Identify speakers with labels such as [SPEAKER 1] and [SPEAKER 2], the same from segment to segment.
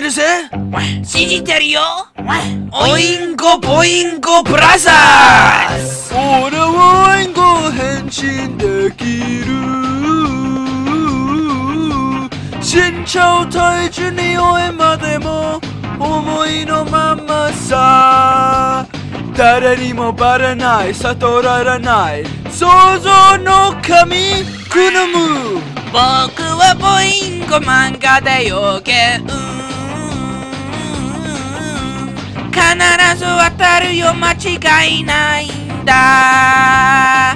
[SPEAKER 1] るぜ。
[SPEAKER 2] 信じてるよ。
[SPEAKER 1] オインゴボインゴブラザーズ。俺はオインゴ変身できる。身長体重に負えまでも思いのままさ。誰にもバレない。悟られない。想像の神クヌム。
[SPEAKER 2] 僕はボインゴ漫画で予言。必ず渡るよ間違いないんだ。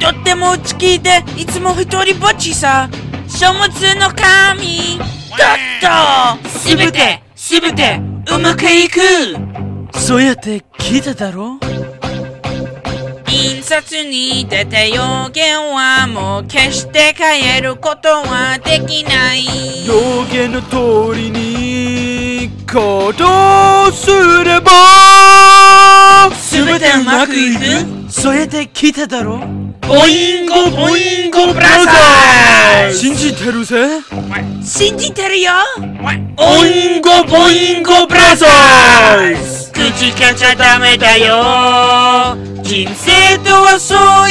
[SPEAKER 2] とっても内気でいつも一人ぼっちさ。書物の神。だっと。すべてすべてうまくいく。
[SPEAKER 1] そうやって聞いただろ？
[SPEAKER 2] 印刷に出て予言はもう決して変えることはできない。
[SPEAKER 1] 予言の通りに行動すれば
[SPEAKER 2] 全てうまくいく？
[SPEAKER 1] そうやって聞いただろ？
[SPEAKER 2] ボインゴボインゴブラザーズ。
[SPEAKER 1] 信じてるぜ？
[SPEAKER 2] 信じてるよ。
[SPEAKER 1] オインゴボインゴブラザーズ
[SPEAKER 2] 口かちゃダメだよ。人生とはそう。